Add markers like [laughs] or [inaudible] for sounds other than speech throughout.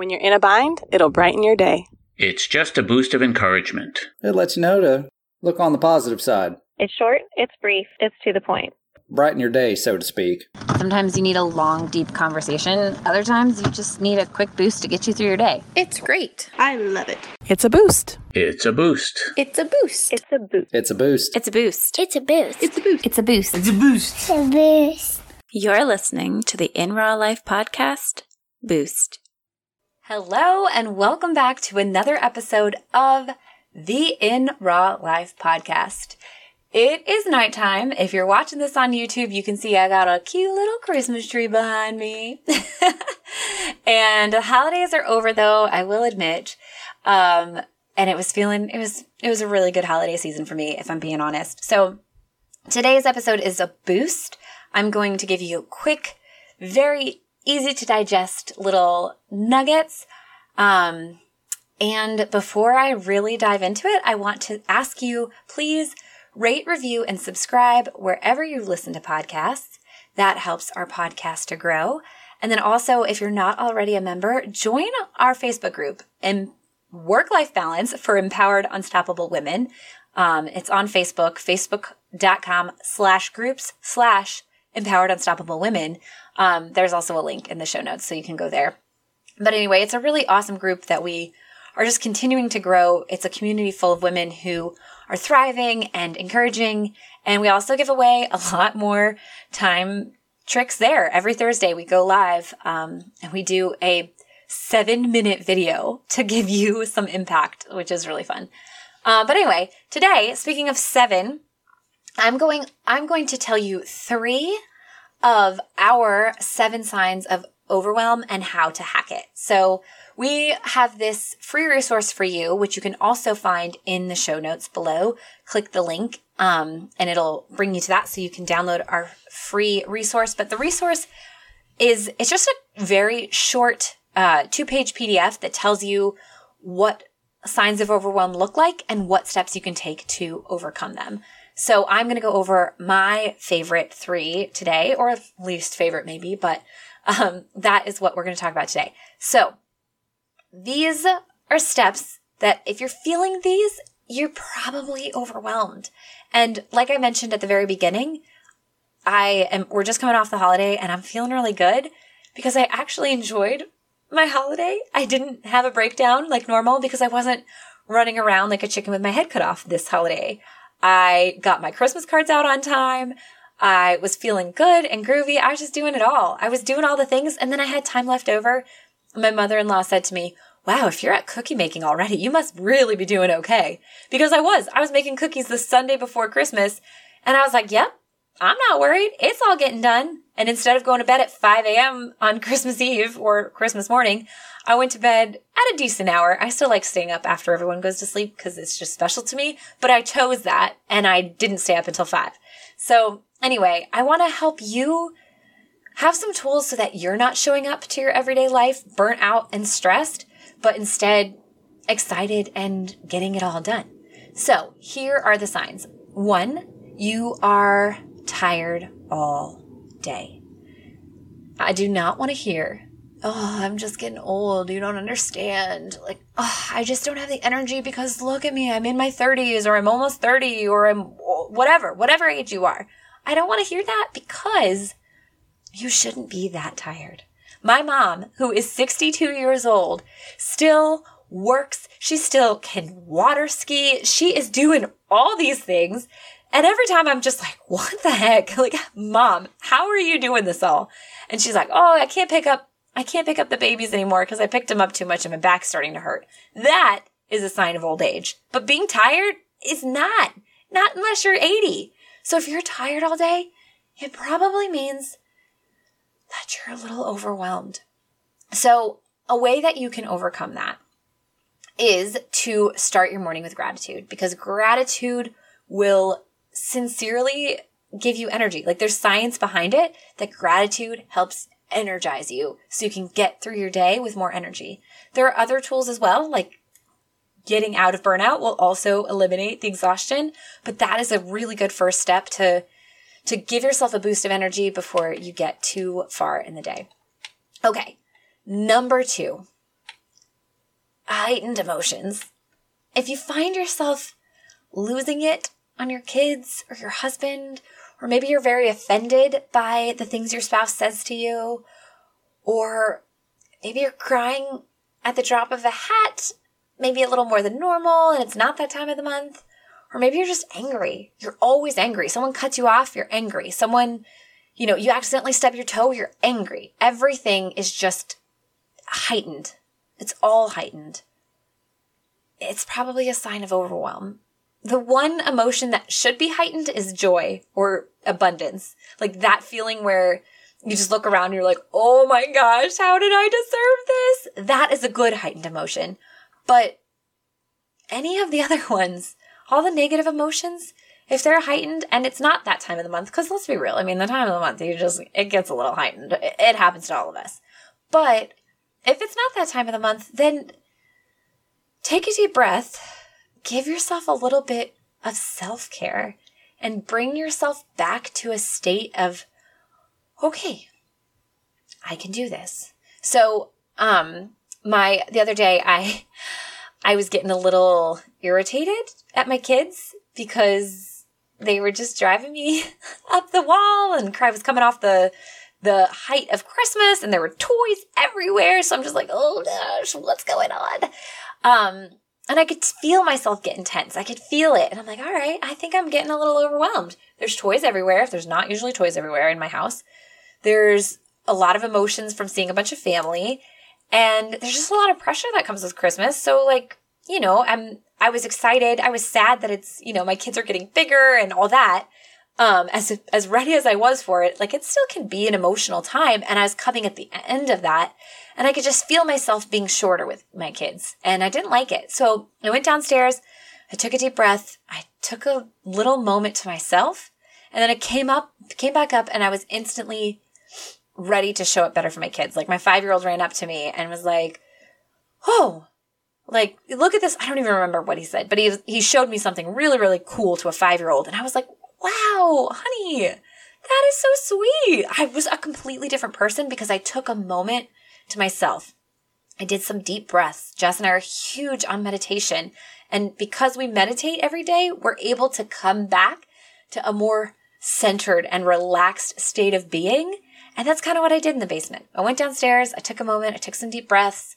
When you're in a bind, it'll brighten your day. It's just a boost of encouragement. It lets you know to look on the positive side. It's short, it's brief, it's to the point. Brighten your day, so to speak. Sometimes you need a long, deep conversation. Other times you just need a quick boost to get you through your day. It's great. I love it. It's a boost. It's a boost. It's a boost. It's a boost. It's a boost. It's a boost. It's a boost. It's a boost. It's a boost. It's a boost. It's a boost. You're listening to the In Raw Life podcast, Boost. Hello, and welcome back to another episode of the In Raw Life podcast. It is nighttime. If you're watching this on YouTube, you can see I got a cute little Christmas tree behind me. [laughs] and the holidays are over though, I will admit. Um, and it was feeling, it was, it was a really good holiday season for me, if I'm being honest. So today's episode is a boost. I'm going to give you a quick, very easy to digest little nuggets. Um, and before I really dive into it, I want to ask you, please rate, review, and subscribe wherever you listen to podcasts. That helps our podcast to grow. And then also, if you're not already a member, join our Facebook group and work life balance for empowered, unstoppable women. Um, it's on Facebook, facebook.com slash groups slash empowered, unstoppable women. Um, there's also a link in the show notes, so you can go there. But anyway, it's a really awesome group that we are just continuing to grow. It's a community full of women who are thriving and encouraging. And we also give away a [laughs] lot more time tricks there. Every Thursday we go live um, and we do a seven minute video [laughs] to give you some impact, which is really fun. Uh, but anyway, today, speaking of seven, I'm going, I'm going to tell you three of our seven signs of overwhelm and how to hack it. So we have this free resource for you, which you can also find in the show notes below. Click the link, um, and it'll bring you to that so you can download our free resource. But the resource is, it's just a very short, uh, two page PDF that tells you what signs of overwhelm look like and what steps you can take to overcome them. So I'm going to go over my favorite three today, or least favorite maybe, but um, that is what we're going to talk about today. So these are steps that if you're feeling these, you're probably overwhelmed. And like I mentioned at the very beginning, I am, we're just coming off the holiday and I'm feeling really good because I actually enjoyed my holiday. I didn't have a breakdown like normal because I wasn't running around like a chicken with my head cut off this holiday. I got my Christmas cards out on time. I was feeling good and groovy. I was just doing it all. I was doing all the things and then I had time left over. My mother-in-law said to me, wow, if you're at cookie making already, you must really be doing okay. Because I was. I was making cookies the Sunday before Christmas and I was like, yep, I'm not worried. It's all getting done. And instead of going to bed at 5 a.m. on Christmas Eve or Christmas morning, I went to bed at a decent hour. I still like staying up after everyone goes to sleep because it's just special to me, but I chose that and I didn't stay up until 5. So anyway, I want to help you have some tools so that you're not showing up to your everyday life burnt out and stressed, but instead excited and getting it all done. So here are the signs. One, you are tired all day. I do not want to hear, oh, I'm just getting old. You don't understand. Like, oh, I just don't have the energy because look at me. I'm in my 30s or I'm almost 30 or I'm whatever, whatever age you are. I don't want to hear that because you shouldn't be that tired. My mom, who is 62 years old, still works. She still can water ski. She is doing all these things. And every time I'm just like, what the heck? [laughs] Like, mom, how are you doing this all? And she's like, oh, I can't pick up, I can't pick up the babies anymore because I picked them up too much and my back's starting to hurt. That is a sign of old age. But being tired is not, not unless you're 80. So if you're tired all day, it probably means that you're a little overwhelmed. So a way that you can overcome that is to start your morning with gratitude because gratitude will sincerely give you energy. Like there's science behind it that gratitude helps energize you so you can get through your day with more energy. There are other tools as well, like getting out of burnout will also eliminate the exhaustion, but that is a really good first step to to give yourself a boost of energy before you get too far in the day. Okay. Number 2. heightened emotions. If you find yourself losing it on your kids or your husband, or maybe you're very offended by the things your spouse says to you, or maybe you're crying at the drop of a hat, maybe a little more than normal, and it's not that time of the month. Or maybe you're just angry. You're always angry. Someone cuts you off, you're angry. Someone, you know, you accidentally stub your toe, you're angry. Everything is just heightened. It's all heightened. It's probably a sign of overwhelm. The one emotion that should be heightened is joy or abundance. Like that feeling where you just look around and you're like, oh my gosh, how did I deserve this? That is a good heightened emotion. But any of the [laughs] other ones, all the negative emotions, if they're heightened and it's not that time of the month, because let's be real, I mean, the time of the month, you just, it gets a little heightened. It, happens to all of us. But if it's not that time of the month, then take a deep breath, give yourself a little bit of self care, and bring yourself back to a state of, okay, I can do this. So, um, my, the other day, I, [laughs] I was getting a little irritated at my kids because they were just driving me [laughs] up the wall and I was coming off the the height of Christmas and there were toys everywhere. So I'm just like, oh gosh, what's going on? Um, and I could feel myself getting tense. I could feel it. And I'm like, all right, I think I'm getting a little overwhelmed. There's toys everywhere. If there's not usually toys everywhere in my house. There's a lot of emotions from seeing a bunch of family. And there's just a lot of pressure that comes with Christmas. So like, you know, I'm I was excited. I was sad that it's, you know, my kids are getting bigger and all that. Um, as as ready as I was for it, like it still can be an emotional time. And I was coming at the end of that, and I could just feel myself being shorter with my kids, and I didn't like it. So I went downstairs. I took a deep breath. I took a little moment to myself, and then I came up, came back up, and I was instantly ready to show up better for my kids. Like my five year old ran up to me and was like, "Oh, like look at this." I don't even remember what he said, but he he showed me something really really cool to a five year old, and I was like, "Wow, honey." That is so sweet. I was a completely different person because I took a moment to myself. I did some deep breaths. Jess and I are huge on meditation. And because we meditate every day, we're able to come back to a more centered and relaxed state of being and that's kind of what I did in the basement. I went downstairs, I took a moment, I took some deep breaths.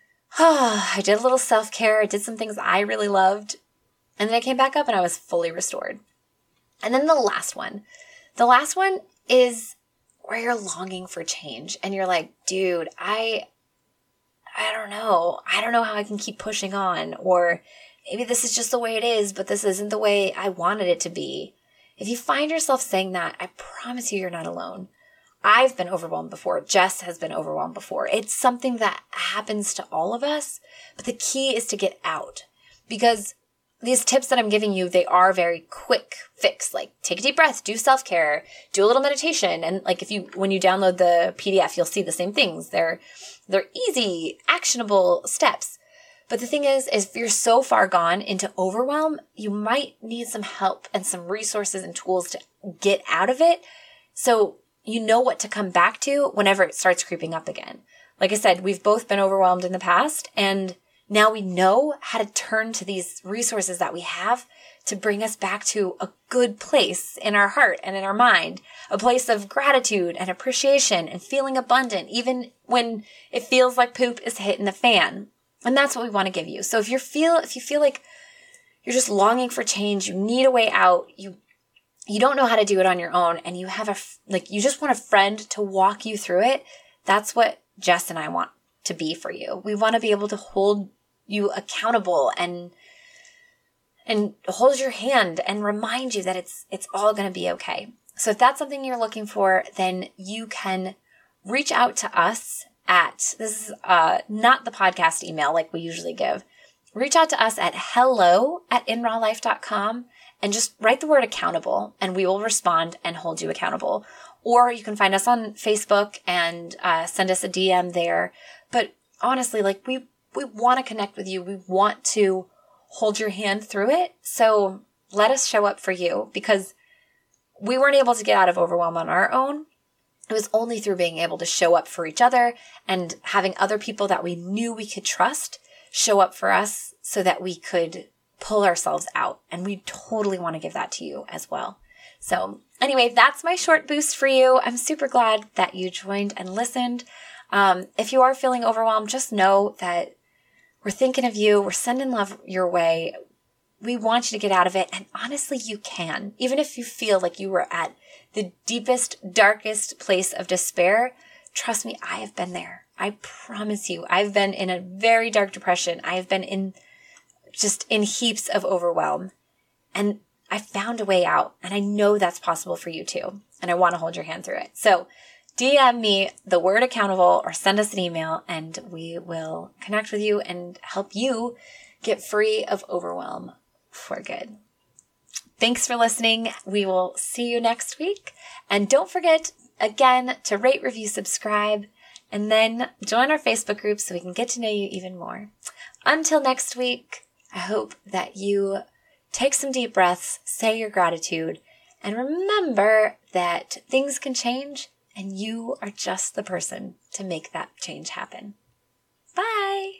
[sighs] I did a little self care, I did some things I really loved. And then I came back up and I was fully restored. And then the last one. The last one is where you're longing for change and you're like, dude, I I don't know. I don't know how I can keep pushing on or maybe this is just the way it is, but this isn't the way I wanted it to be. If you find yourself saying that, I promise you you're not alone. I've been overwhelmed before. Jess has been overwhelmed before. It's something that happens to all of us, but the key is to get out because these tips that I'm giving you, they are very quick fix. Like take a deep breath, do self care, do a little meditation. And like if you, when you download the PDF, you'll see the same things. They're, they're easy, actionable steps. But the thing is, is if you're so far gone into overwhelm, you might need some help and some resources and tools to get out of it. So you know what to come back to whenever it starts creeping up again. Like I said, we've both been overwhelmed in the past and now we know how to turn to these resources that we have to bring us back to a good place in our heart and in our mind, a place of gratitude and appreciation and feeling abundant, even when it feels like poop is hitting the fan. And that's what we want to give you. So if you feel, if you feel like you're just longing for change, you need a way out, you you don't know how to do it on your own and you have a like you just want a friend to walk you through it that's what jess and i want to be for you we want to be able to hold you accountable and and hold your hand and remind you that it's it's all going to be okay so if that's something you're looking for then you can reach out to us at this is uh, not the podcast email like we usually give reach out to us at hello at inrawlife.com and just write the word accountable and we will respond and hold you accountable. Or you can find us on Facebook and uh, send us a DM there. But honestly, like we, we want to connect with you. We want to hold your hand through it. So let us show up for you because we weren't able to get out of overwhelm on our own. It was only through being able to show up for each other and having other people that we knew we could trust show up for us so that we could pull ourselves out. And we totally want to give that to you as well. So, anyway, that's my short boost for you. I'm super glad that you joined and listened. Um, if you are feeling overwhelmed, just know that we're thinking of you. We're sending love your way. We want you to get out of it. And honestly, you can. Even if you feel like you were at the deepest, darkest place of despair, trust me, I have been there. I promise you, I've been in a very dark depression. I have been in just in heaps of overwhelm. And I found a way out. And I know that's possible for you too. And I want to hold your hand through it. So DM me the word accountable or send us an email and we will connect with you and help you get free of overwhelm for good. Thanks for listening. We will see you next week. And don't forget again to rate, review, subscribe, and then join our Facebook group so we can get to know you even more. Until next week, I hope that you take some deep breaths, say your gratitude, and remember that things can change and you are just the person to make that change happen. Bye.